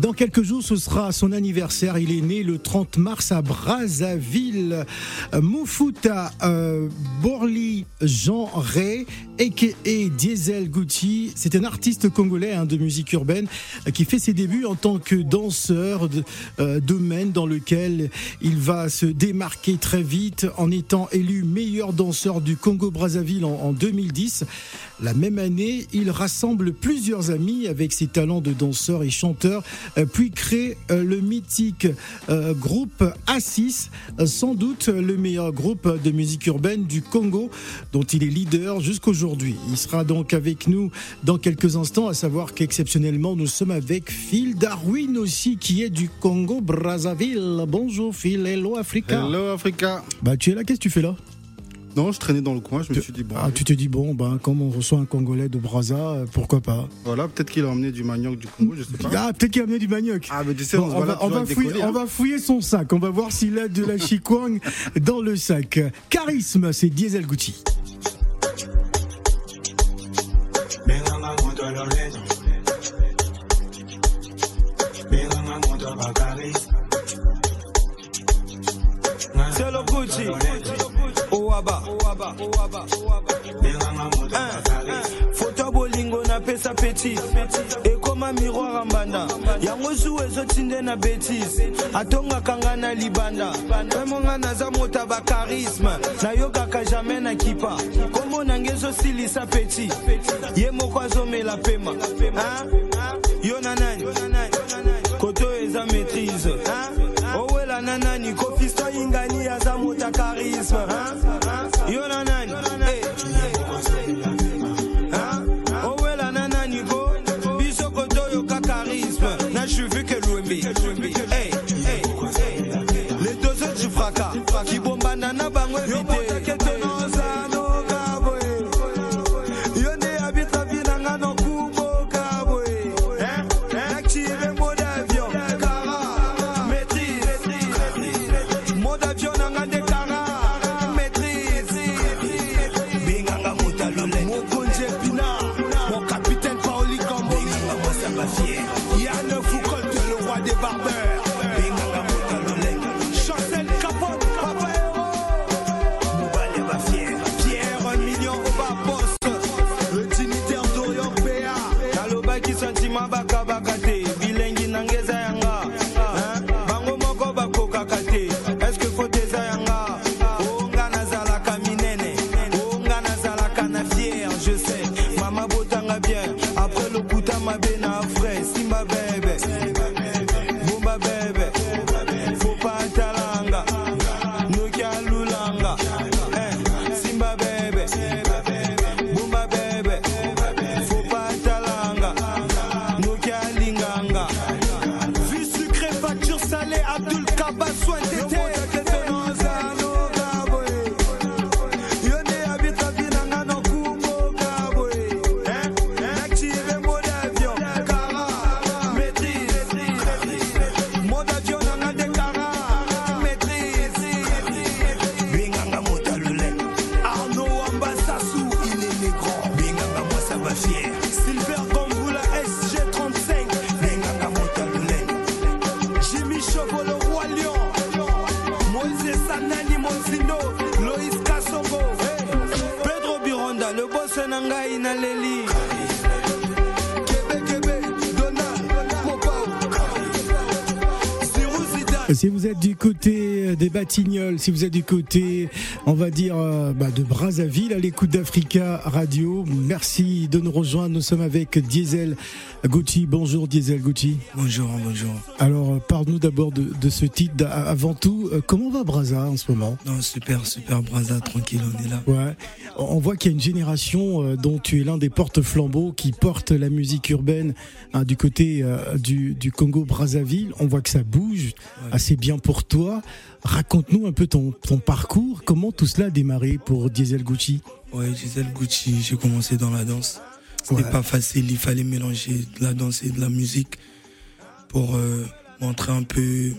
Dans quelques jours, ce sera son anniversaire. Il est né le 30 mars à Brazzaville. Moufuta euh, Borli Jean Ray, et Diesel Gucci. C'est un artiste congolais hein, de musique urbaine qui fait ses débuts en tant que danseur, de, euh, domaine dans lequel il va se démarquer très vite en étant élu meilleur danseur du Congo-Brazzaville en, en 2010. La même année, il rassemble plusieurs amis avec ses talents de danseur et chanteur, puis crée euh, le mythique euh, groupe A6, sans doute le meilleur groupe de musique urbaine du Congo, dont il est leader jusqu'aujourd'hui. Il sera donc avec nous dans quelques instants, à savoir qu'exceptionnellement, nous sommes avec Phil Darwin aussi, qui est du Congo Brazzaville. Bonjour Phil, hello Africa. Hello Africa. Bah tu es là, qu'est-ce que tu fais là? Non, je traînais dans le coin, je me suis dit bon. Ah, tu te dis bon, ben, comme on reçoit un Congolais de Brazza, euh, pourquoi pas Voilà, peut-être qu'il a emmené du manioc du Congo, je sais pas. Ah, peut-être qu'il a emmené du manioc. Ah, mais tu sais, on, va, fouiller, on, va, fouiller, son sac, on va voir s'il a de la chikwang dans le sac. Charisme, c'est Diesel Gucci. C'est le Gucci. Foto bolingo napesa peti. Ekoma miroir mbanda. Yango zu ezotinda na betise atongaka nga na libanda. Emonga naza moto ya bakarisme nayokaka jamai na kipa. Kombo nange ezosilisa peti. Ye moko azomela pema. Yo na nani? Koto eza maîtrise. Owela na nani? Kofisto ingani aza moto ya karisme Si vous êtes du côté des Batignolles, si vous êtes du côté, on va dire, euh, bah, de Brazzaville, à l'écoute d'Africa Radio, merci de nous rejoindre. Nous sommes avec Diesel Gucci. Bonjour Diesel Gucci. Bonjour, bonjour. Alors, parle-nous d'abord de, ce titre. Avant tout, euh, comment va Brazza en ce moment? Non, super, super Brazza, tranquille, on est là. Ouais. On voit qu'il y a une génération euh, dont tu es l'un des porte-flambeaux qui porte la musique urbaine hein, du côté du, Congo Brazzaville. On voit que ça bouge assez bien pour toi. Raconte-nous un peu ton, ton, parcours. Comment tout cela a démarré pour Diesel Gucci? Ouais, Diesel Gucci, j'ai commencé dans la danse. C'était pas facile, il fallait mélanger de la danse et de la musique pour euh, montrer un peu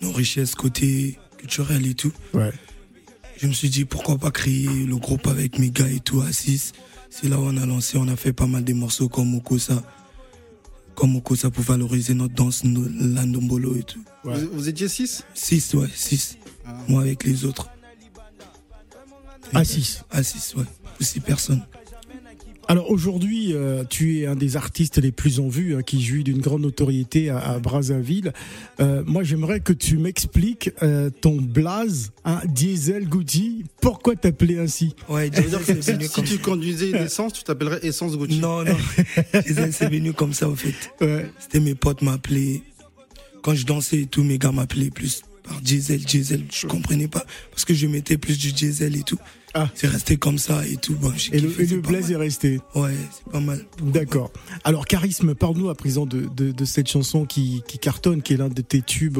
nos richesses côté culturel et tout. Ouais. Je me suis dit pourquoi pas créer le groupe avec mes gars et tout à 6. c'est là où on a lancé, on a fait pas mal de morceaux comme Okosa, comme Okosa pour valoriser notre danse, l'andombolo et tout. Vous, vous étiez 6 6, ouais, 6. Moi avec les autres. À 6 À 6, ouais. 6 personnes. Alors aujourd'hui, euh, tu es un des artistes les plus en vue, hein, qui jouit d'une grande notoriété à, à Brazzaville. Euh, moi, j'aimerais que tu m'expliques euh, ton blaze, hein, Diesel Gucci. Pourquoi t'appeler ainsi Ouais, Diesel, c'est si, venu si comme tu conduisais une essence, tu t'appellerais Essence Gucci. Non, non. Diesel, c'est venu comme ça, en fait. Ouais. C'était mes potes m'appelaient. Quand je dansais et tout, mes gars m'appelaient plus par Diesel, Diesel. Je comprenais pas. Parce que je mettais plus du Diesel et tout. Ah. C'est resté comme ça et tout. Bon, Et le, et blaze est resté. Ouais, c'est pas mal. D'accord. Alors, Charisme, parle-nous à présent de, de, de cette chanson qui, qui cartonne, qui est l'un de tes tubes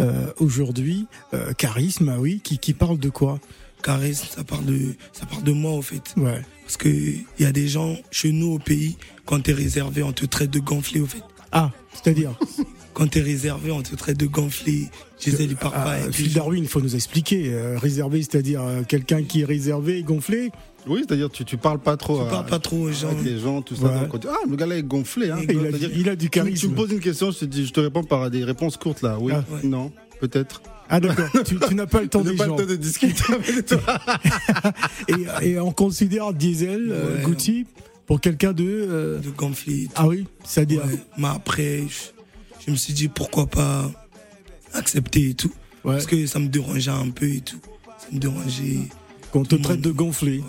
euh, aujourd'hui. Euh, Charisme, ah oui, qui, qui parle de quoi? Caresse, ça parle de, ça parle de moi, en fait. Ouais. Parce que il y a des gens, chez nous, au pays, quand t'es réservé, on te traite de gonflé, au fait. Ah, c'est-à-dire? Quand t'es réservé, on te traite de gonflé. Diesel, il part pas. Phil Darwin, il faut nous expliquer. Euh, réservé, c'est-à-dire euh, quelqu'un qui est réservé et gonflé. Oui, c'est-à-dire tu, tu parles pas trop, Tu à- parles pas trop aux gens. avec les gens, tout ça. Ouais. ah, le gars là est gonflé. Hein. Il a, il a du tu, tu charisme. me poses une question, je te, dis, je te réponds par des réponses courtes là. Oui, Ah, ouais. non, peut-être. Ah d'accord, tu, tu n'as pas le temps des pas gens. le temps de discuter avec toi. Et, et on considère Diesel, euh, Ouais. Gucci, pour quelqu'un de... euh, de tout. Ah oui, c'est-à-dire... Ouais. Mais après, je, je me suis dit pourquoi pas accepter et tout. Ouais, Parce que ça me dérangeait un peu et tout. Ça me dérangeait. qu'on te traite de gonflé.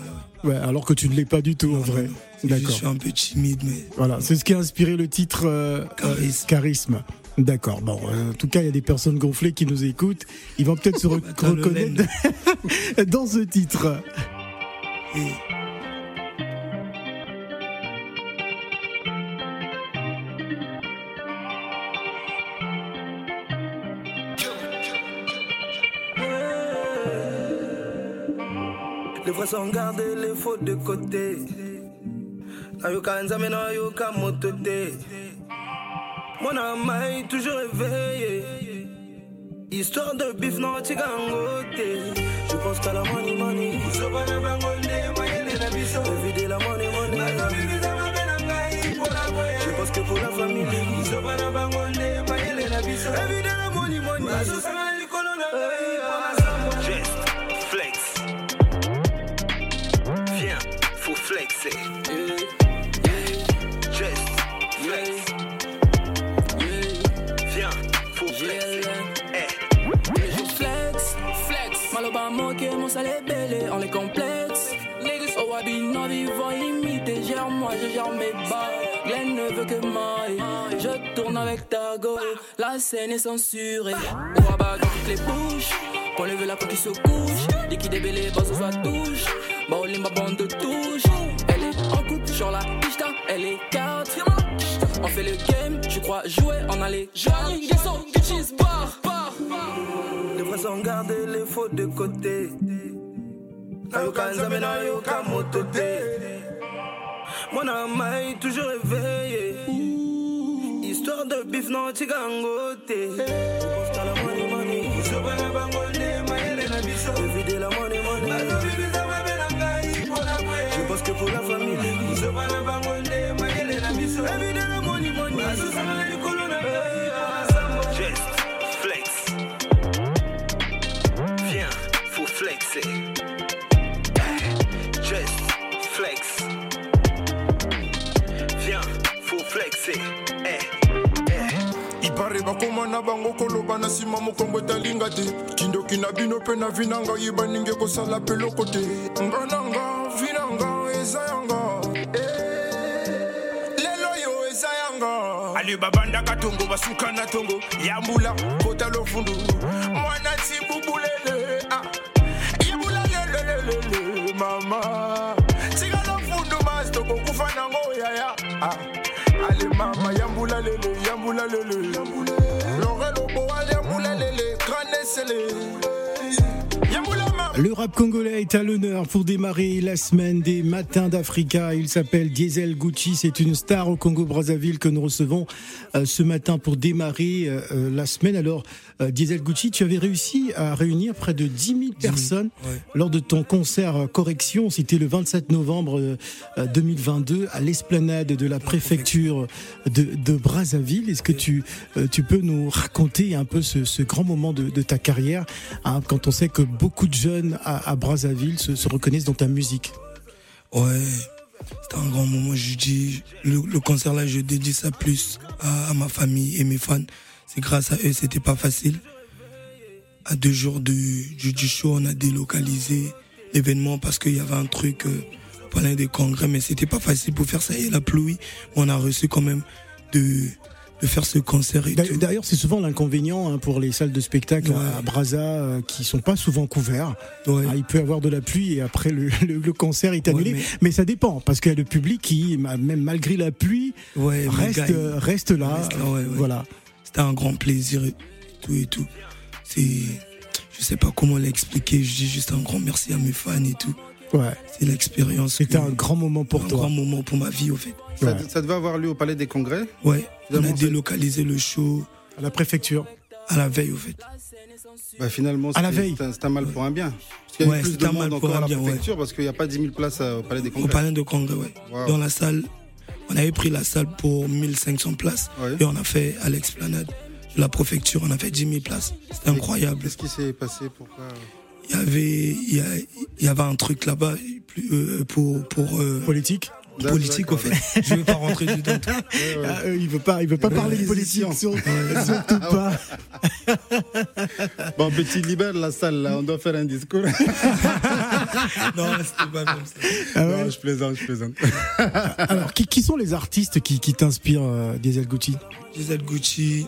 Ouais, alors que tu ne l'es pas du tout en vrai. Non, non. Je suis un peu timide, mais Voilà, c'est ce qui a inspiré le titre euh, Charisme. euh, Charisme. D'accord. Bon, euh, en tout cas, il y a des personnes gonflées qui nous écoutent. Ils vont peut-être se re- Attends, le reconnaître dans ce titre. et Vrais sont gardés, les fautes de côté. Nayoka nzambe nayoka motote. Mon amai toujours éveillé. Histoire de bif non tigangote. Je pense qu'à la money money. Veut je tourne avec ta go. La scène est censurée. On rabat dans toutes les bouches. Qu'on lève la peau qui se couche. Liquide et belé, boss sa touche. Bowling, ma bande de touche. Elle est en couple sur la pista, elle est carte. On fait le game, tu crois jouer, on a les J'arrive, des sons, Gucci's bar, bar. Les vrais sont gardés, les fautes de côté. Mon amai toujours éveillé. Histoire de bif non tigangote. La. Na bango koloba na nsima mokongo etalinga te. Kindoki na bino mpe na vi ngai baningi kosala mpe eloko te. Nga na nga eza yanga. Eh, ale babandaka tongo basuka na tongo yambula kota lofundu. Mwana tibubulele ah. yebula lelelelele mama. Tika lofundu mas tokokufa nango yaya. Ah. ale mama yambula lele yambula lele excellent. Le rap congolais est à l'honneur pour démarrer la semaine des matins d'Africa. Il s'appelle Diesel Gucci. C'est une star au Congo-Brazzaville que nous recevons euh, ce matin pour démarrer euh, euh, la semaine. Alors, Diesel Gucci, tu avais réussi à réunir près de 10 000 personnes ouais. lors de ton concert Correction. C'était le 27 novembre euh, euh, 2022 à l'esplanade de la préfecture de, de Brazzaville. Est-ce que tu, tu peux nous raconter un peu ce, ce grand moment de, de ta carrière hein, quand on sait que beaucoup de jeunes à, Brazzaville se, se reconnaissent dans ta musique Ouais, c'était un grand moment. Je dis, le, concert là, je dédie ça plus à, ma famille et mes fans. C'est grâce à eux, c'était pas facile. À deux jours du, du show, on a délocalisé l'événement parce qu'il y avait un truc, euh, pendant des congrès, mais c'était pas facile pour faire ça. Et la pluie, on a reçu quand même de, de faire ce concert D'ailleurs- c'est souvent l'inconvénient hein, pour les salles de spectacle Ouais. à Brazza euh, qui sont pas souvent couverts. Ouais. Ah, il peut y avoir de la pluie et après le, le, le concert est annulé. Ouais, mais... mais- ça dépend parce qu'il y a le public qui, même malgré la pluie, reste, euh, reste là. reste. Voilà. C'était un grand plaisir et tout et tout. C'est, je sais pas comment l'expliquer. Je dis juste un grand merci à mes fans et tout. Ouais. C'est l'expérience. C'était que- un grand moment pour un toi. grand moment pour ma vie, au fait. Ça, Ouais. ça devait avoir lieu au Palais des Congrès? Ouais. On a c'est- délocalisé le show À la préfecture. à la veille, au fait. Bah, finalement, À la c'était- veille. c'était un- un mal pour un bien. Parce qu'il y a Ouais, eu plus c'était de un mal monde pour encore un à la bien, ouais. préfecture parce qu'il n'y a pas 10 000 places euh, au Palais des Au Congrès. palais de Congrès, ouais. Wow. Dans la salle, on avait pris la salle pour 1500 places. Ouais. Et on a fait à l'explanade de la préfecture, on a fait 10 000 places. C'était incroyable. Qu'est-ce qui s'est passé Pourquoi Il y avait, il y, y avait un truc là-bas plus, euh, pour, pour, euh, Politique. politique, au fait. Je vais pas rentrer dedans. Ah, euh, il veut pas, il veut pas parler de politique. Surtout pas. Bon, petit libère la salle là, on doit faire un discours. non, c'était pas comme ça. Ah ouais non, je plaisante, je plaisante. Alors, qui, qui sont les artistes qui, qui t'inspirent, euh, Diesel Gucci? Gisèle Gucci,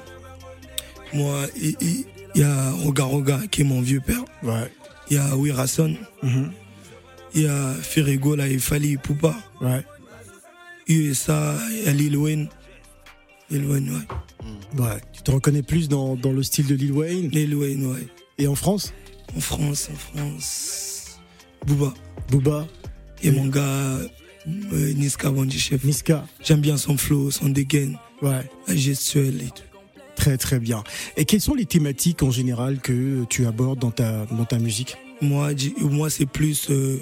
moi, il il y a Roga Roga qui est mon vieux père. Ouais. Il y a Wirasson, Mhm. il y a Ferrigo là, et Fali Poupa. Ouais. USA, il y a Lil Wayne. Lil Wayne, ouais. Ouais. Tu te reconnais plus dans, dans le style de Lil Wayne? Lil Wayne, ouais. Et en France? En France, en France. Booba. Booba, Et Oui. mon gars, euh, Niska Bondi Chef. Niska. J'aime bien son flow, son dégaine, Ouais. la gestuelle et tout. Très très bien. Et quelles sont les thématiques en général que tu abordes dans ta, dans ta musique? Moi, moi c'est plus euh,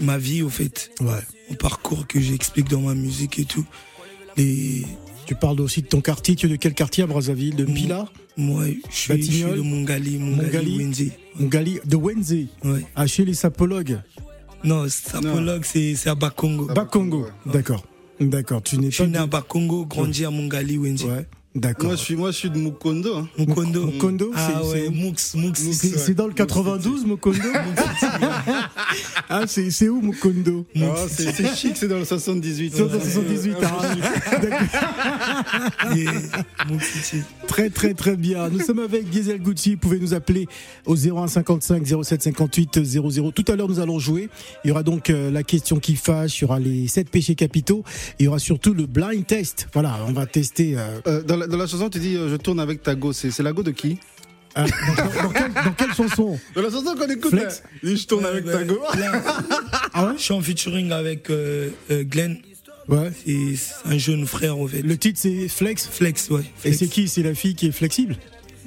ma vie, au fait. Ouais. Mon parcours que j'explique dans ma musique et tout. Les, Tu parles aussi de ton quartier. Tu es de quel quartier à Brazzaville? De. Pila moi, je suis, je suis de Mongali, Mongali. Wendy. Mongali De Wenze? Ouais. À chez les sapologues? Non, Sapologue, c'est c'est à Bakongo. Bakongo. ouais. D'accord. D'accord. Tu n'es Je pas. suis né à Bakongo, grandi à Mongali, Wendy. Ouais. D'accord. Moi, je suis, moi, je suis de Mukondo. hein. Mukondo. Mukondo, Ah c'est- ouais, Mux, Mux. C'est dans le 92, Mukondo Ah, c'est c'est où, Mukondo c'est chic, c'est dans le 78. C'est dans le 78. ah. Très très très bien. Nous sommes avec Diesel Gucci. Vous pouvez nous appeler au 0155 07 58 00. Tout à l'heure, nous allons jouer. Il y aura donc euh, la question qui fâche. Il y aura les 7 péchés capitaux. Il y aura surtout le blind test. Voilà, on va tester. euh, Euh, dans, la, dans la chanson, tu dis euh, Je tourne avec ta go. C'est la go de qui euh, dans, dans quelle, dans quelle chanson Dans la chanson qu'on écoute, Flex. là, il dit, Je tourne avec ta go. Ah ouais Je suis en featuring avec euh, euh, Glenn. Ouais. C'est un jeune frère, en fait. Le titre c'est Flex. Flex, ouais. Et Flex. c'est qui? C'est la fille qui est flexible?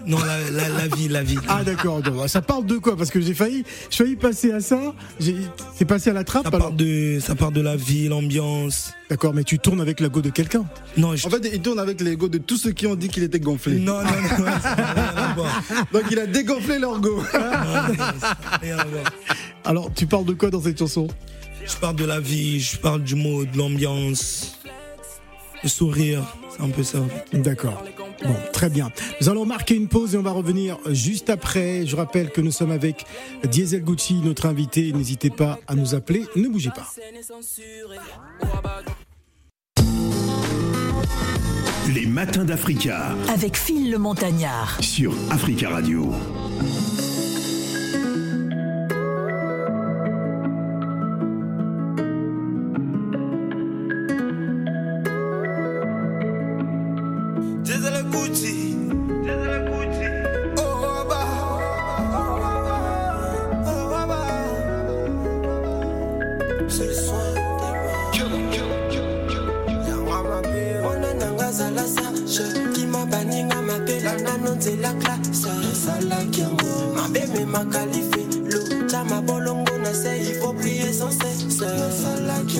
Non, la, la, la vie, la vie. Ah d'accord. donc, Ça parle de quoi? Parce que j'ai failli, failli passer à ça. J'ai- C'est passé à la trappe. ça, alors? part de, ça part de la vie, l'ambiance. D'accord, mais tu tournes avec la go de quelqu'un. Non, je... En fait, il tourne avec les go de tous ceux qui ont dit qu'il était gonflé. non, non, non, ça n'a rien à voir. Donc, il a dégonflé leur go. Non, non. Alors, tu parles de quoi dans cette chanson? Je parle de la vie, je parle du mot, de l'ambiance, le sourire. C'est un peu ça, en fait. D'accord. Bon, très bien. Nous allons marquer une pause et on va revenir juste après. Je rappelle que nous sommes avec Diesel Gucci, notre invité. N'hésitez pas à nous appeler. Ne bougez pas. Les matins d'Africa avec Phil le Montagnard. sur Africa Radio. Mabe memaka lifelo tya mabolongo na il faut prier sans cesse. Esalaki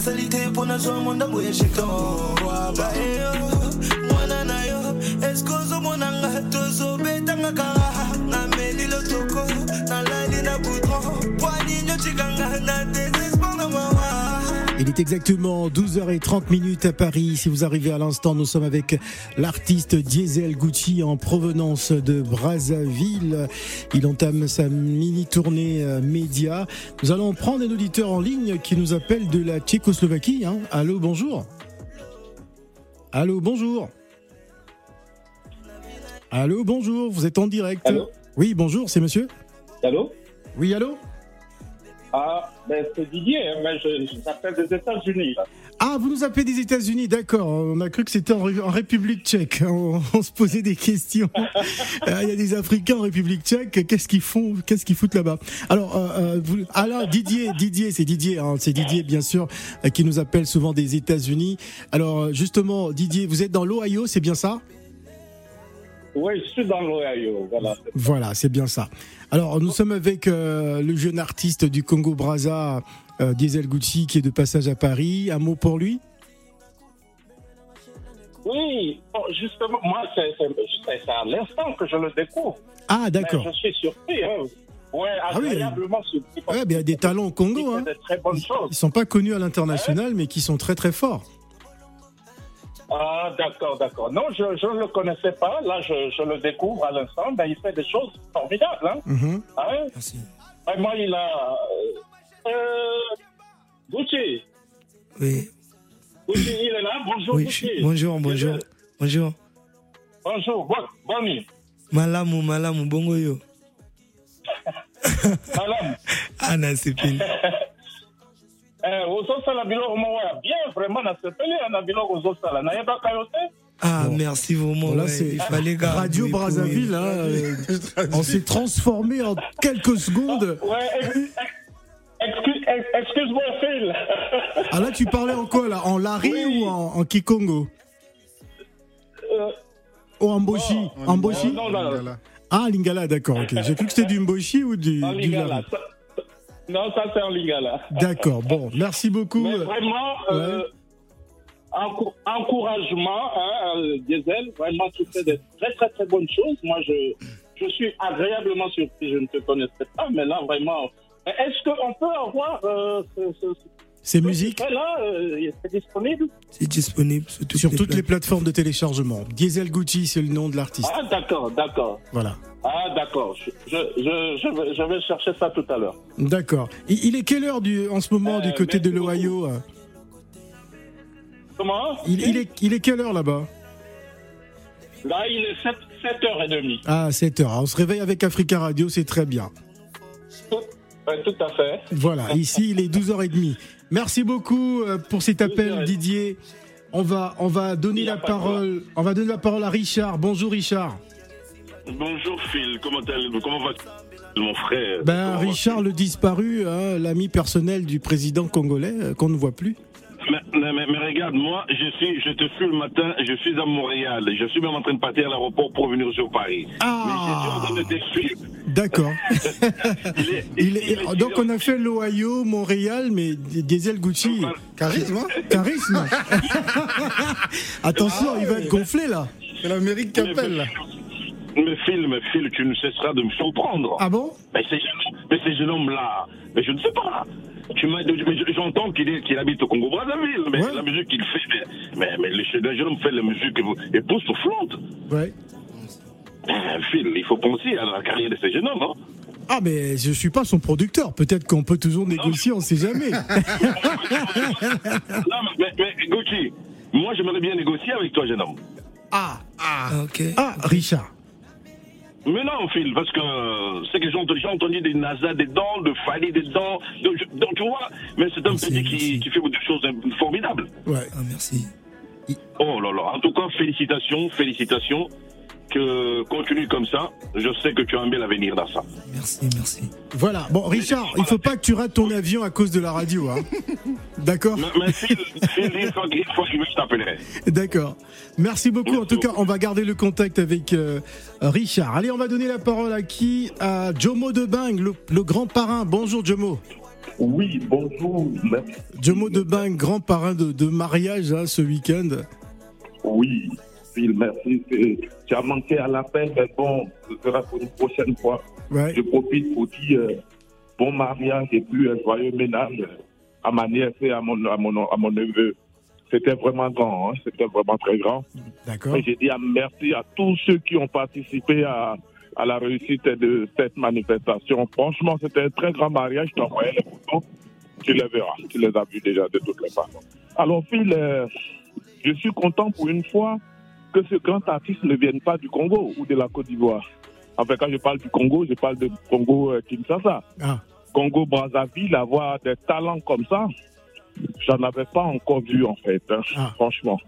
Personality pona zo munda muyeshe towa bayo eh, oh, Mwana na yo. Eskozo mwana nga tozo betanga kanga. Exactement 12h30 minutes à Paris. Si vous arrivez à l'instant, nous sommes avec l'artiste Diesel Gucci en provenance de Brazzaville. Il entame sa mini tournée euh, média. Nous allons prendre un auditeur en ligne qui nous appelle de la Tchécoslovaquie. hein. Allô, bonjour. Allô, bonjour. Allô, bonjour. Vous êtes en direct. Allô oui, bonjour, c'est monsieur. Allô Oui, allô. Ah, ben c'est Didier, hein, mais je, je des États-Unis. Ah, vous nous appelez des États-Unis, d'accord. On a cru que c'était en, Ré- en République tchèque. On, on se posait des questions. Euh, Il y a des Africains en République tchèque. Qu'est-ce qu'ils font? Qu'est-ce qu'ils foutent là-bas? Alors, euh, euh, vous, ah là, Didier, Didier, c'est Didier, hein, c'est Didier, bien sûr, euh, qui nous appelle souvent des États-Unis. Alors, justement, Didier, vous êtes dans l'Ohio, c'est bien ça? Oui, je suis dans l'Ohio, voilà. Voilà, c'est bien ça. Alors, nous sommes avec euh, le jeune artiste du Congo Brazza, euh, Diesel Gucci, qui est de passage à Paris. Un mot pour lui? Oui, bon, justement, moi, c'est à l'instant que je le découvre. Ah, d'accord. Je suis surpris, hein. Ouais, Ah oui. agréablement surpris. Ouais, il y a des talents au Congo. Hein. fait de très bonnes choses. Ils sont pas connus à l'international, mais qui sont très très forts. Ah, d'accord, d'accord. Non, je je ne le connaissais pas. Là, je, je le découvre à l'instant. Ben, il fait des choses formidables. Hein. Mhm. Hein? Vraiment, il a. Euh, Gucci. Oui, Gucci, il est là. Bonjour, oui, Gucci. bonjour, bonjour, bonjour. Bonjour, bon, bonne nuit. Malamu, malamu, bongo yo. Madame, Ah, nasepeli. eh, ozosala biloko moko ya bien vraiment nasepeli na biloko ozosala nayebaka yo te Ah, merci vraiment. Bon, là, ouais, il fallait garder Radio Brazzaville. hein, euh, on s'est transformé en quelques secondes. Ouais, excuse- ex- excuse-moi, Phil. Ah là, tu parlais en quoi là En Lari ou en, en Kikongo? Euh, Ou en Boshi En Boshi euh, non. Ah, Lingala, d'accord, ok. J'ai cru que c'était du Mboshi ou du, En du. Ça- Non, ça c'est en Lingala. D'accord, bon, merci beaucoup. Mais vraiment, euh, encou- encouragement, hein, euh, Diesel, vraiment tu fais de très très très bonnes choses. Moi, je, je suis agréablement surpris, je ne te connaissais pas, mais là vraiment. Est-ce qu'on peut avoir euh, ce, ce, C'est musique là C'est disponible C'est disponible sur toutes, sur les, toutes les plateformes de téléchargement. Diesel Gucci, c'est le nom de l'artiste. Ah, d'accord, d'accord. Voilà. Ah, d'accord. Je, je, je, je vais, je vais chercher ça tout à l'heure. D'accord. Il il est quelle heure du, en ce moment du Euh, côté de l'Ohio euh Comment il, il est, il est quelle heure là-bas Là, il est 7, 7h30. Ah, 7 heures. On se réveille avec Africa Radio, c'est très bien. Tout, ouais, tout à fait. Voilà, ici il est 12h30. Merci beaucoup euh, pour cet appel, Didier. On va, on va donner la parole. On va donner la parole à Richard. Bonjour Richard. Bonjour Phil, comment, comment va mon frère? Ben Richard le disparu, hein, l'ami personnel du président congolais euh, qu'on ne voit plus. Mais, mais- regarde, moi, je suis, je te suis le matin, je suis à Montréal. Je suis même en train de partir à l'aéroport pour venir sur Paris. Ah. Mais je suis en train de te suivre. D'accord. Il est- Il est- donc on a fait l'Ohio, Montréal, mais Diesel Gucci. Charisme, hein? Charisme. Attention, il va être gonflé là. C'est l'Amérique qui appelle, là. Mais Phil, mais Phil, tu ne cesseras de me surprendre. Ah bon? Mais ces mais ces jeunes hommes-là, mais je ne sais pas. Tu m'as, mais je- j'entends qu'il est- qu'il habite au Congo Brazzaville, mais la musique qu'il fait, mais, mais, mais le jeune jeune homme fait la musique époustouflante. Ouais. Euh, Phil, il faut penser à la carrière de ces jeunes hommes, hein. Ah mais je suis pas son producteur. Peut-être qu'on peut toujours négocier, on sait jamais. Non, mais, mais Gauthier, moi j'aimerais bien négocier avec toi, jeune homme. Ah, ah, ok. Ah, Richard. Mais non, Phil, parce que euh, c'est que j'ai entendu, des NASA dedans, de Fali dedans, je- donc tu vois, mais c'est un petit qui, qui fait des choses euh, formidables. Ouais. Ah, merci. Oh là là, en tout cas, félicitations, félicitations. Que continue comme ça, je sais que tu as un bel avenir dans ça. Merci, merci. Voilà. Bon, Richard, il faut pas que tu rates ton avion à cause de la radio, hein. D'accord. Mais, je t'appellerai. D'accord. Merci beaucoup. En tout cas, on va garder le contact avec euh, Richard. Allez, on va donner la parole à qui? À Jomo de Bang, le, le grand parrain. Bonjour Jomo. Oui, bonjour. Merci. Jomo de Bang, grand parrain de, de mariage hein, ce week-end. Oui, Merci. Tu as manqué à l'appel, mais bon, ce sera pour une prochaine fois. Ouais. Je profite pour dire euh, bon mariage et puis un joyeux ménage à ma nièce et à mon, à mon, à mon neveu. C'était vraiment grand, hein, c'était vraiment très grand. D'accord. Et j'ai dit merci à tous ceux qui ont participé à, à la réussite de cette manifestation. Franchement, c'était un très grand mariage. Je t'envoyais les photos. Tu les verras. Tu les as vues déjà de toutes les façons. Alors, Phil, euh, je suis content pour une fois que ce grand artiste ne vienne pas du Congo ou de la Côte d'Ivoire. Enfin, quand je parle du Congo, je parle de Congo-Kinshasa. Ah. Congo-Brazzaville, avoir des talents comme ça, j'en avais pas encore vu, en fait, hein, franchement.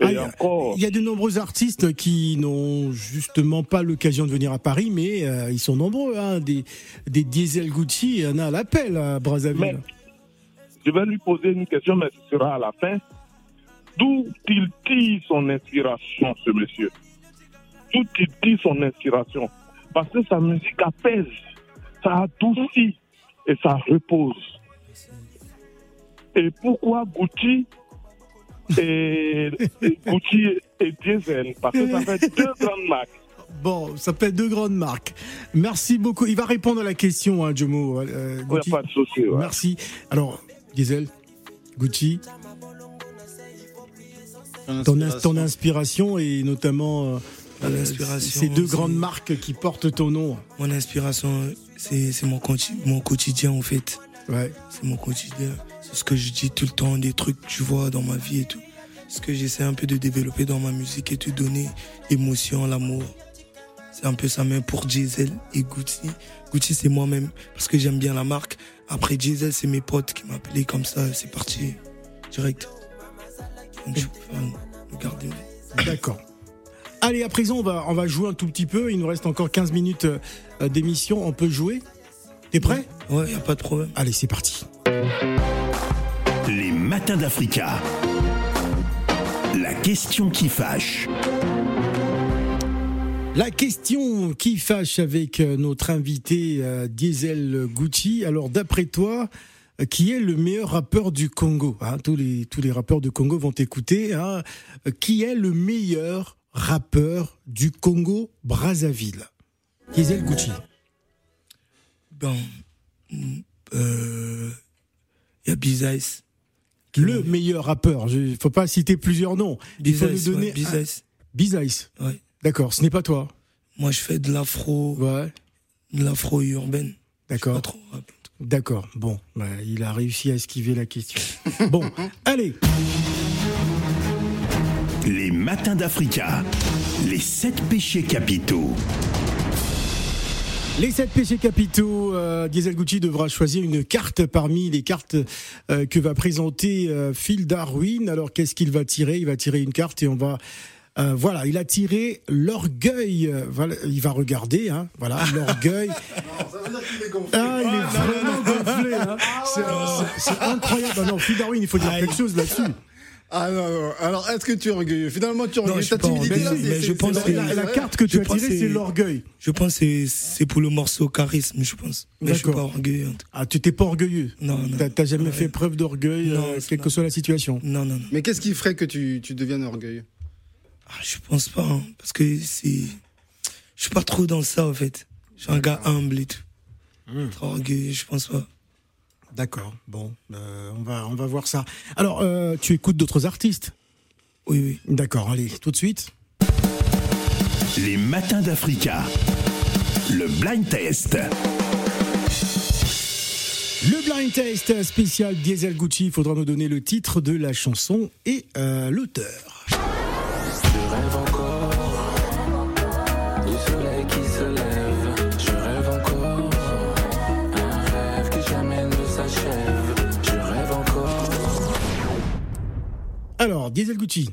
Et Ah, il y a- encore, Il y a de nombreux artistes qui n'ont justement pas l'occasion de venir à Paris, mais euh, ils sont nombreux. Hein. Des, des Diesel Gucci, il y en a à l'appel à Brazzaville. Mais- je vais lui poser une question, mais ce sera à la fin. D'où il tire son inspiration, ce monsieur D'où il tire son inspiration Parce que sa musique apaise, ça adoucit et ça repose. Et pourquoi Gucci et, et Gucci et Diesel? Parce que ça fait deux grandes marques. Bon, ça fait deux grandes marques. Merci beaucoup. Il va répondre à la question, hein, Jomo. euh, Ouais, Gucci. pas de souci, ouais. Merci. Alors, Diesel, Gucci, ton, ins- ton inspiration et notamment euh, euh, ces deux grandes marques qui portent ton nom. Mon inspiration, c'est mon quotidien en fait. Ouais. C'est mon quotidien. C'est ce que je dis tout le temps, des trucs que tu vois dans ma vie et tout. Ce que j'essaie un peu de développer dans ma musique et te donner l'émotion, l'amour. C'est un peu ça même pour Diesel et Gucci. Gucci c'est moi-même parce que j'aime bien la marque. Après Diesel c'est mes potes qui m'appelaient comme ça, c'est parti direct. Donc je préfère le garder. D'accord. Allez, à présent, on va, on va jouer un tout petit peu. Il nous reste encore 15 minutes euh, d'émission. On peut jouer T'es prêt? Ouais, y a pas de problème. Allez, c'est parti. Les matins d'Africa. La question qui fâche. La question qui fâche avec euh, notre invité euh, Diesel Gucci. Alors, d'après toi, euh, qui est le meilleur rappeur du Congo Hein, tous, les, tous les rappeurs du Congo vont écouter. hein. Qui est le meilleur rappeur du Congo Brazzaville? Diesel Gucci. Bon, euh, y a Bizaïs. Le meilleur rappeur. Il faut pas citer plusieurs noms. Il faut Bizaïs, nous donner ouais. Bizaïs. Ouais. D'accord, ce n'est pas toi. Moi, je fais de l'afro. Ouais. De l'afro urbaine. D'accord. Pas trop rap. D'accord. Bon, bah, il a réussi à esquiver la question. bon, allez. Les matins d'Africa. Les sept péchés capitaux. Les sept péchés capitaux, euh, Diesel Gucci devra choisir une carte parmi les cartes euh, que va présenter euh, Phil Darwin. Alors qu'est-ce qu'il va tirer? Il va tirer une carte et on va... euh, voilà, il a tiré l'orgueil. Voilà, il va regarder, hein, voilà, l'orgueil. Ah, il est vraiment gonflé. hein. C'est- c'est- C'est incroyable. Ah non, Phil Darwin, il faut dire quelque chose là-dessus. Ah non, non. Alors, est-ce que tu es orgueilleux? Finalement, tu es orgueilleux. Ta timidité, là, mais je pense que. La carte que tu Je as tirée, c'est l'orgueil. Je pense que c'est- c'est pour le morceau charisme, je pense. Mais je suis pas orgueilleux. Ah, tu t'es pas orgueilleux? Non, non. T'as- jamais fait preuve d'orgueil, euh, c'est quelle que soit la situation? Non, non, non. Mais qu'est-ce qui ferait que tu, tu deviennes orgueilleux? Ah, je pense pas, hein, parce que c'est. Je suis pas trop dans ça, en fait. Je suis un gars humble et tout. Trop orgueilleux, je pense pas. D'accord, bon, euh, on, va, on va voir ça. Alors, euh, tu écoutes d'autres artistes? Oui, oui. D'accord, allez, tout de suite. Les matins d'Africa. Le blind test. Le blind test spécial Diesel Gucci, il faudra nous donner le titre de la chanson et euh, l'auteur. Je rêve encore du soleil qui se lève. Je rêve encore un rêve qui jamais ne s'achève. Je rêve encore. Alors, Diesel Gucci.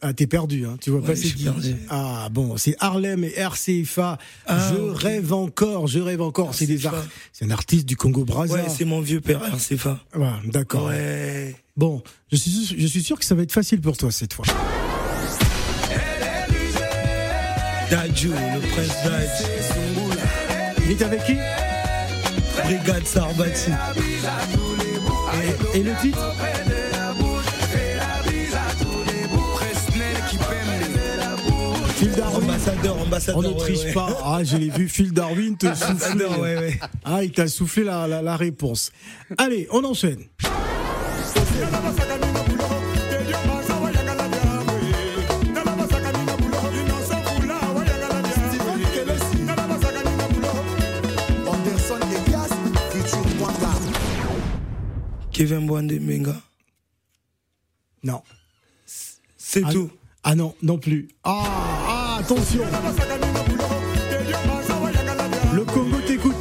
Ah, t'es perdu, hein. Tu vois pas c'est qui perdu. Ah bon, c'est Harlem et RCFA. Ah, je rêve encore, je rêve encore. C'est des ar- c'est un artiste du Congo Brazza. Ouais, c'est mon vieux père, RCFA. Ouais, d'accord. Ouais. Bon, je suis, je suis sûr que ça va être facile pour toi cette fois. Dadju, le prince Dadju. Il est avec qui Brigade Sarbati. Et, et le titre Phil Darwin. Ambassadeur, ambassadeur. On ne ouais, triche ouais. pas. Ah, je l'ai vu, Phil Darwin te souffler. Ouais. Ah, il t'a soufflé la, la, la réponse. Allez, on enchaîne. Kevin Boande Menga? Non. C'est Ah, tout. Ah non, non plus. Ah, ah, attention. Le Congo t'écoute.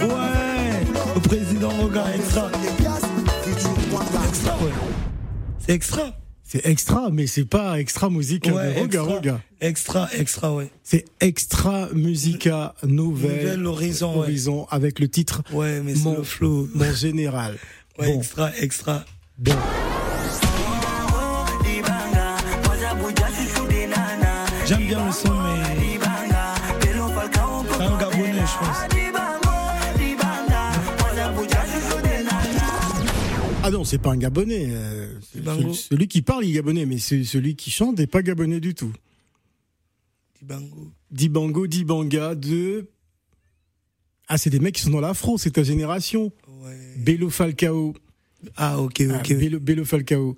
Ouais. Le président Roga, extra. Extra, ouais. C'est extra. C'est extra, mais c'est pas extra musica Ouais, de Roga extra. Roga. Extra, extra, ouais. C'est extra musica nouvelle. Nouvelle horizon, ouais. Horizon avec le titre Ouais, mais c'est Mon- le flow. Mon général. Ouais, Bon, extra, extra. bon. J'aime bien le son, mais. C'est un Gabonais, je pense. Ah non, c'est pas un Gabonais. euh, celui, celui qui parle, est Gabonais, mais c'est celui qui chante n'est pas Gabonais du tout. Dibango. Dibango, Dibanga, de. Ah, c'est des mecs qui sont dans l'afro, c'est ta génération. Ouais. Bello Falcao. Ah, ok, Ah, ok. Bello, Bello Falcao.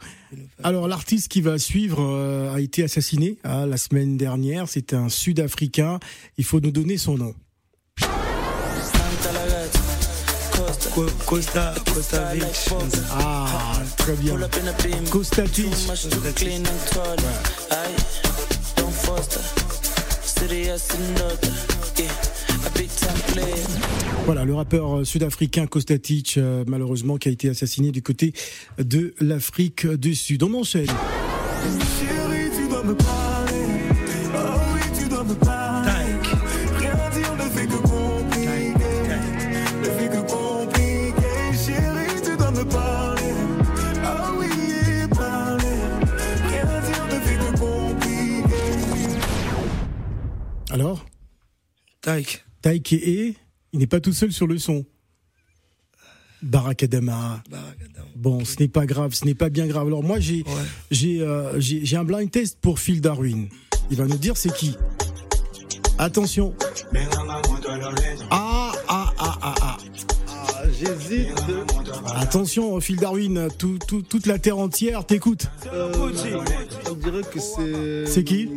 Alors, l'artiste qui va suivre euh, a été assassiné ah, la semaine dernière. C'est un Sud-Africain. Il faut nous donner son nom. Costa, Costa Vic. Ah, très bien. Kostatic. Voilà, le rappeur euh, sud-africain Kostatic, euh, malheureusement, qui a été assassiné du côté de l'Afrique du Sud. On enchaîne. Chérie, tu dois me parler. Alors Taïk. Taïk et il n'est pas tout seul sur le son. Barakadama. Bon, ce n'est pas grave, ce n'est pas bien grave. Alors moi, j'ai j'ai euh, j'ai un blind test pour Phil Darwin. Il va nous dire c'est qui. Attention. Ah ah ah ah ah. J'hésite. Attention, Phil Darwin, tout, tout- toute la terre entière t'écoute. Euh, on dirait que c'est. C'est qui?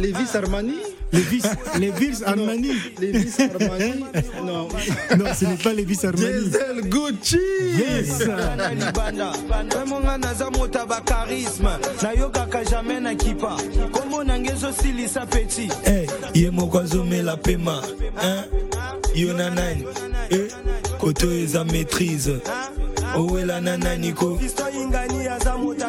Lévis Armani Lévis, Lévis Armani. Lévis Armani. Non. Non, ce n'est pas Lévis Armani. Diesel Gucci. Yes. naza moto nayokaka jamai na kipa kombo nange ezosilisa peti Eh, ye moko azomela pema hein? yo na nani? Eh, koto eza maîtrise owela na nani ko?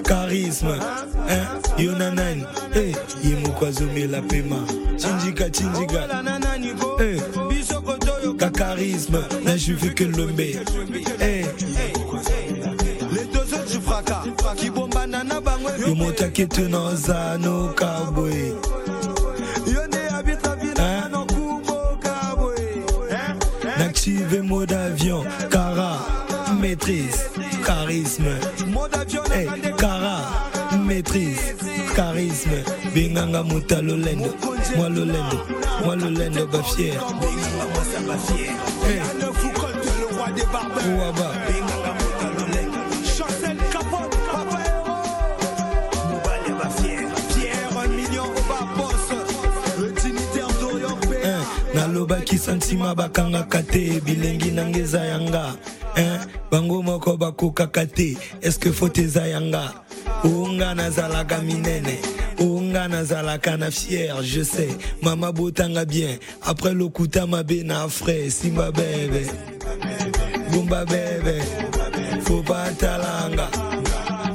Charisme hein? yo na nani eh, ye moko azomela pema. Chinjika chinjika na eh, ka charisme na juve que lombe eh, les kibombanda na bango yo moto akete na oza noka boye yo nde abitra bina no kuboka boye N'active mode avion, cara, maîtrise, charisme. mode avion Hey, maîtrise, charisme. Binganga muta lolendo, moi lolendo, moi lolendo ba fier. Hey, Ouaba, nalobaki bakangaka te bilengi nanga eza yanga bango moko bakokaka te. Eske fote eza yanga? Onga nazalaka minene. Onga nazalaka na fier je sais. Mama botanga bien. Après lokuta mabe na frais simba bebe. Bumba bebe. Fo batalanga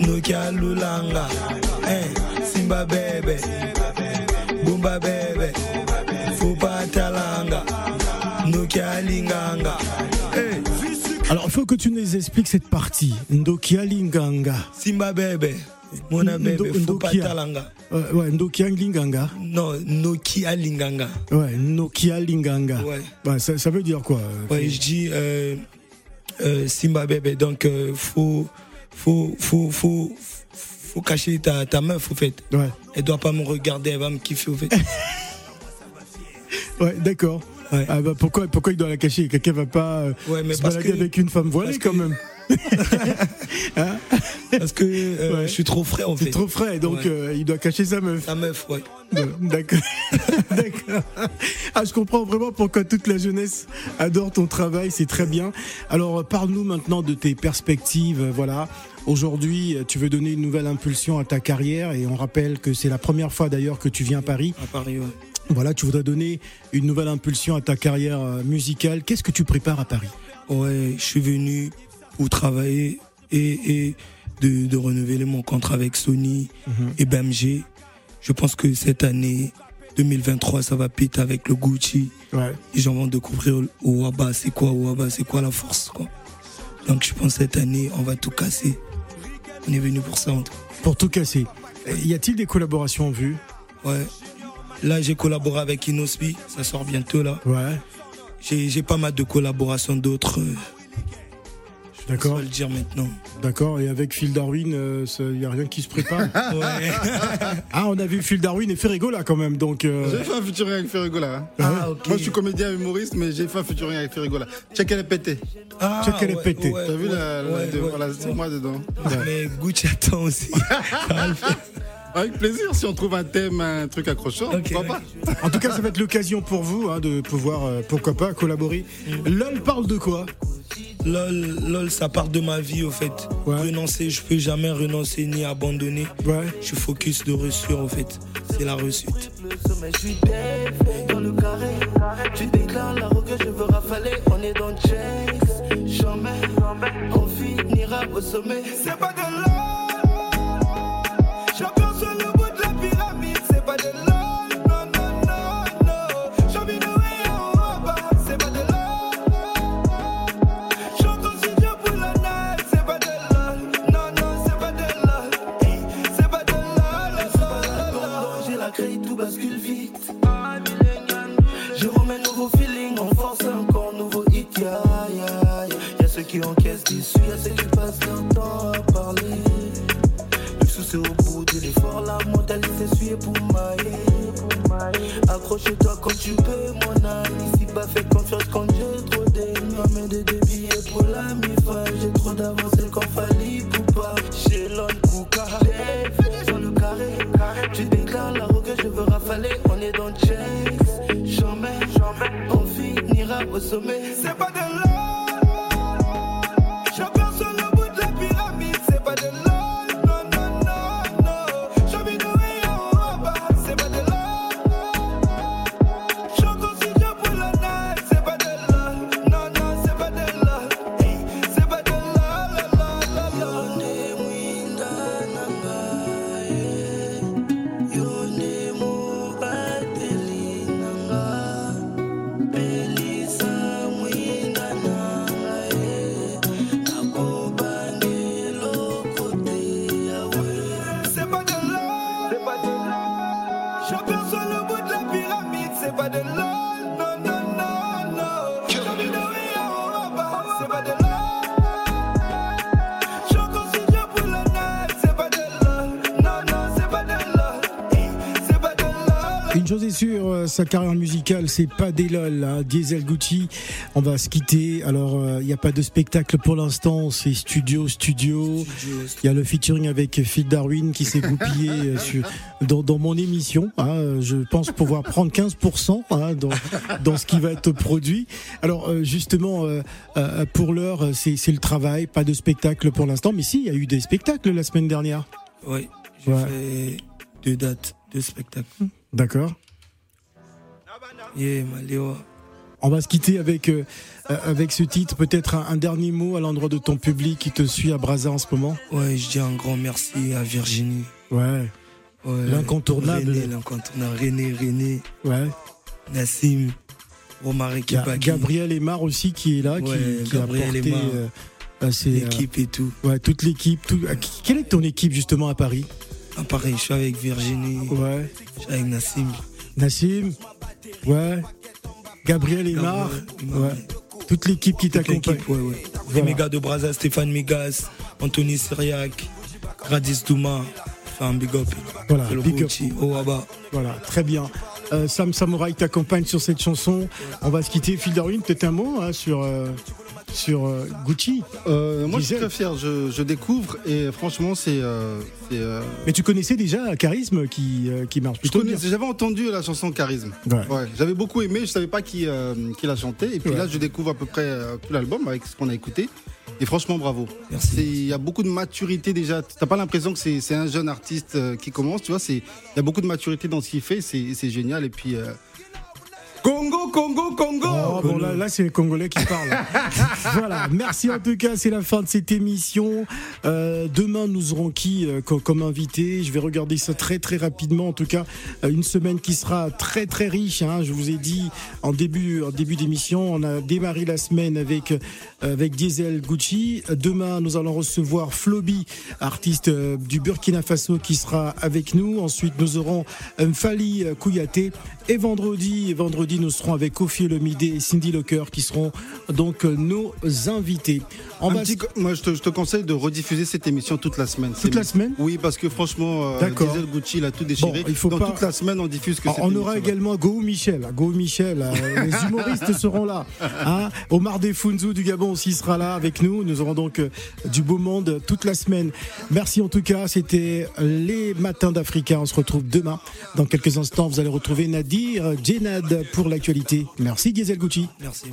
noki alulanga hein, simba bebe. Bumba bebe. Fo batalanga noki alinganga hey. Alors, il faut que tu nous expliques cette partie. Ndokia Linganga. simba bebe mona bebe Ndo- fo Ndokia. Euh, ouais, Ndokia Linganga. non noki alinganga Ouais, Nokia Linganga. Ouais. Bah, ça, ça veut dire quoi euh, Ouais, je dis euh, euh, Simba bébé, donc faut, faut, faut, faut, faut cacher ta, ta meuf au fait. Ouais. Elle doit pas me regarder, elle va me kiffer au fait. Ouais, d'accord. Ah bah pourquoi, pourquoi il doit la cacher? Quelqu'un va pas euh, Ouais, mais se parce balader que- avec une femme voilée parce quand que- même. Parce que euh, Ouais. je suis trop frais en fait. Trop frais, donc euh, il doit cacher sa meuf. Ta meuf, ouais. D'accord. D'accord. Ah, je comprends vraiment pourquoi toute la jeunesse adore ton travail, c'est très bien. Alors, parle-nous maintenant de tes perspectives. Voilà. Aujourd'hui, tu veux donner une nouvelle impulsion à ta carrière et on rappelle que c'est la première fois d'ailleurs que tu viens à Paris. À Paris, ouais. Voilà, tu voudrais donner une nouvelle impulsion à ta carrière euh, musicale. Qu'est-ce que tu prépares à Paris? Ouais, je suis venu pour travailler et, et de, de renouveler mon contrat avec Sony et BMG. Je pense que cette année 2023, ça va péter avec le Gucci. Ouais. Les gens vont découvrir Ouaba, c'est quoi Ouaba, c'est quoi la force, quoi. Donc je pense cette année, on va tout casser. On est venu pour ça, en tout. Pour tout casser. Euh, Y a-t-il des collaborations en vue? Ouais. Là, j'ai collaboré avec Inospi, ça sort bientôt, là. Ouais. J'ai pas mal de collaborations d'autres. euh, D'accord. Je vais le dire maintenant. D'accord. Et avec Phil Darwin, il n'y a rien qui se prépare Ouais. Ah, on a vu Phil Darwin et Ferrego là quand même, donc. euh, J'ai fait un featuring avec Ferrigo là. hein. Ah, ok. Moi je suis comédien humoriste, mais j'ai fait un featuring avec Ferrigo là. Check elle est pétée. Ah, Check, elle est ouais, pétée. ouais, T'as vu ouais, la, la- ouais, de- ouais. voilà, c'est moi dedans. Mais Gucci attend aussi. Avec plaisir, si on trouve un thème, un truc accrochant, Ok, pourquoi pas En tout cas, ça va être l'occasion pour vous hein, de pouvoir, euh, pourquoi pas, collaborer. LOL parle de quoi? LOL, LOL, ça part de ma vie au fait. Ouais. Renoncer, je peux jamais renoncer ni abandonner. Ouais. Je suis focus de reçure au fait. C'est la réussite. Le sommet, je suis dans le carré. Tu déclares la roue que je veux rafaler. On est dans le chase. Jamais, on finira au sommet. C'est pas de l'or. Déçus, y'a ceux qui passent leur temps à parler. Le souci au bout de l'effort, la mentalité s'essuyer pour mailler. Accroche-toi quand tu peux, mon ami. Si pas fait confiance quand j'ai trop d'ennemis. Mais des des billets pour la mi-fa. J'ai trop d'avance, c'est quand fallait pour pas. Chez l'homme, Kouka. Dans le carré, tu déclares la roue que je veux rafaler. On est dans le chase. sommet. C'est pas sa carrière musicale, c'est pas des lol. hein. Diesel Gucci, on va se quitter. Alors, euh, il n'y a pas de spectacle pour l'instant, c'est studio, studio. Il y a le featuring avec Phil Darwin qui s'est goupillé euh, sur- dans, dans mon émission. hein. Euh, Je pense pouvoir prendre 15% hein, dans, dans ce qui va être produit. Alors, euh, justement, euh, euh, pour l'heure, c'est c'est le travail, pas de spectacle pour l'instant. Mais si, il y a eu des spectacles la semaine dernière. Oui, j'ai Ouais. fait deux dates, deux spectacles. D'accord. Yeah. On va se quitter avec, euh, euh, avec ce titre. Peut-être un, un dernier mot à l'endroit de ton public qui te suit à Brazza en ce moment. Ouais, je dis un grand merci à Virginie. Ouais. Ouais. L'incontournable. René, l'incontournable. René, René. Ouais. Nassim. Romaric. Gabriel Aymar aussi qui est là, qui, Ouais, qui a Gabriel Aymar. euh, L'équipe et tout. ouais, toute l'équipe. Tout, quelle est ton équipe justement à Paris? Ah, pareil, je suis avec Virginie. Ouais. Je suis avec Nassim. Nassim Ouais. Gabriel Aymar Ouais. Toute l'équipe qui t'accompagne. ouais, ouais. Voilà. Les mégas de Brazza, Stéphane Migas, Anthony Syriac, Gradis Douma. Un big up. Voilà, big up. Voilà, très bien. Euh, Sam Samurai t'accompagne sur cette chanson. On va se quitter. Phil Darwin, peut-être un mot hein, sur, euh, sur euh, Gucci. Moi, je suis très fier. Je, je découvre et franchement, c'est. Mais tu connaissais déjà Charisme qui, qui marche plutôt bien. J'avais entendu la chanson Charisme. Ouais. J'avais beaucoup aimé. Je savais pas qui, qui la chantait. Et puis Ouais. là, je découvre à peu près tout l'album avec ce qu'on a écouté. Et franchement, bravo. Il y a beaucoup de maturité déjà. T'as pas l'impression que c'est un jeune artiste euh, qui commence. Tu vois, il y a beaucoup de maturité dans ce qu'il fait. C'est c'est génial. Et puis. euh, Congo, Congo. Oh, bon, là, là c'est les Congolais qui parlent. voilà, merci en tout cas, c'est la fin de cette émission. Euh, demain, nous aurons qui euh, co- comme invité? Je vais regarder ça très très rapidement. En tout cas, euh, une semaine qui sera très très riche. hein. Je vous ai dit en début en début d'émission, on a démarré la semaine avec avec Diesel Gucci. Demain, nous allons recevoir Floby, artiste du Burkina Faso, qui sera avec nous. Ensuite, nous aurons Mfali Kouyaté. Et vendredi, vendredi, nous serons avec Kofi Olomide et Cindy Locker, qui seront donc nos invités. Petit co- moi, je te, je te conseille de rediffuser cette émission toute la semaine. Toute la semaine Oui, parce que franchement, euh. Diesel Gucci, il a tout déchiré. Bon, il faut Dans pas- toute la semaine, on diffuse que Ah, On aura également Go Michel. Go Michel, euh, les humoristes seront là. Hein Omar Defunzu du Gabon aussi sera là avec nous. Nous aurons donc euh, du beau monde toute la semaine. Merci en tout cas. C'était les matins d'Africa. On se retrouve demain. Dans quelques instants, vous allez retrouver Nadir Djenad pour l'actualité. Merci Diesel Gucci. Merci,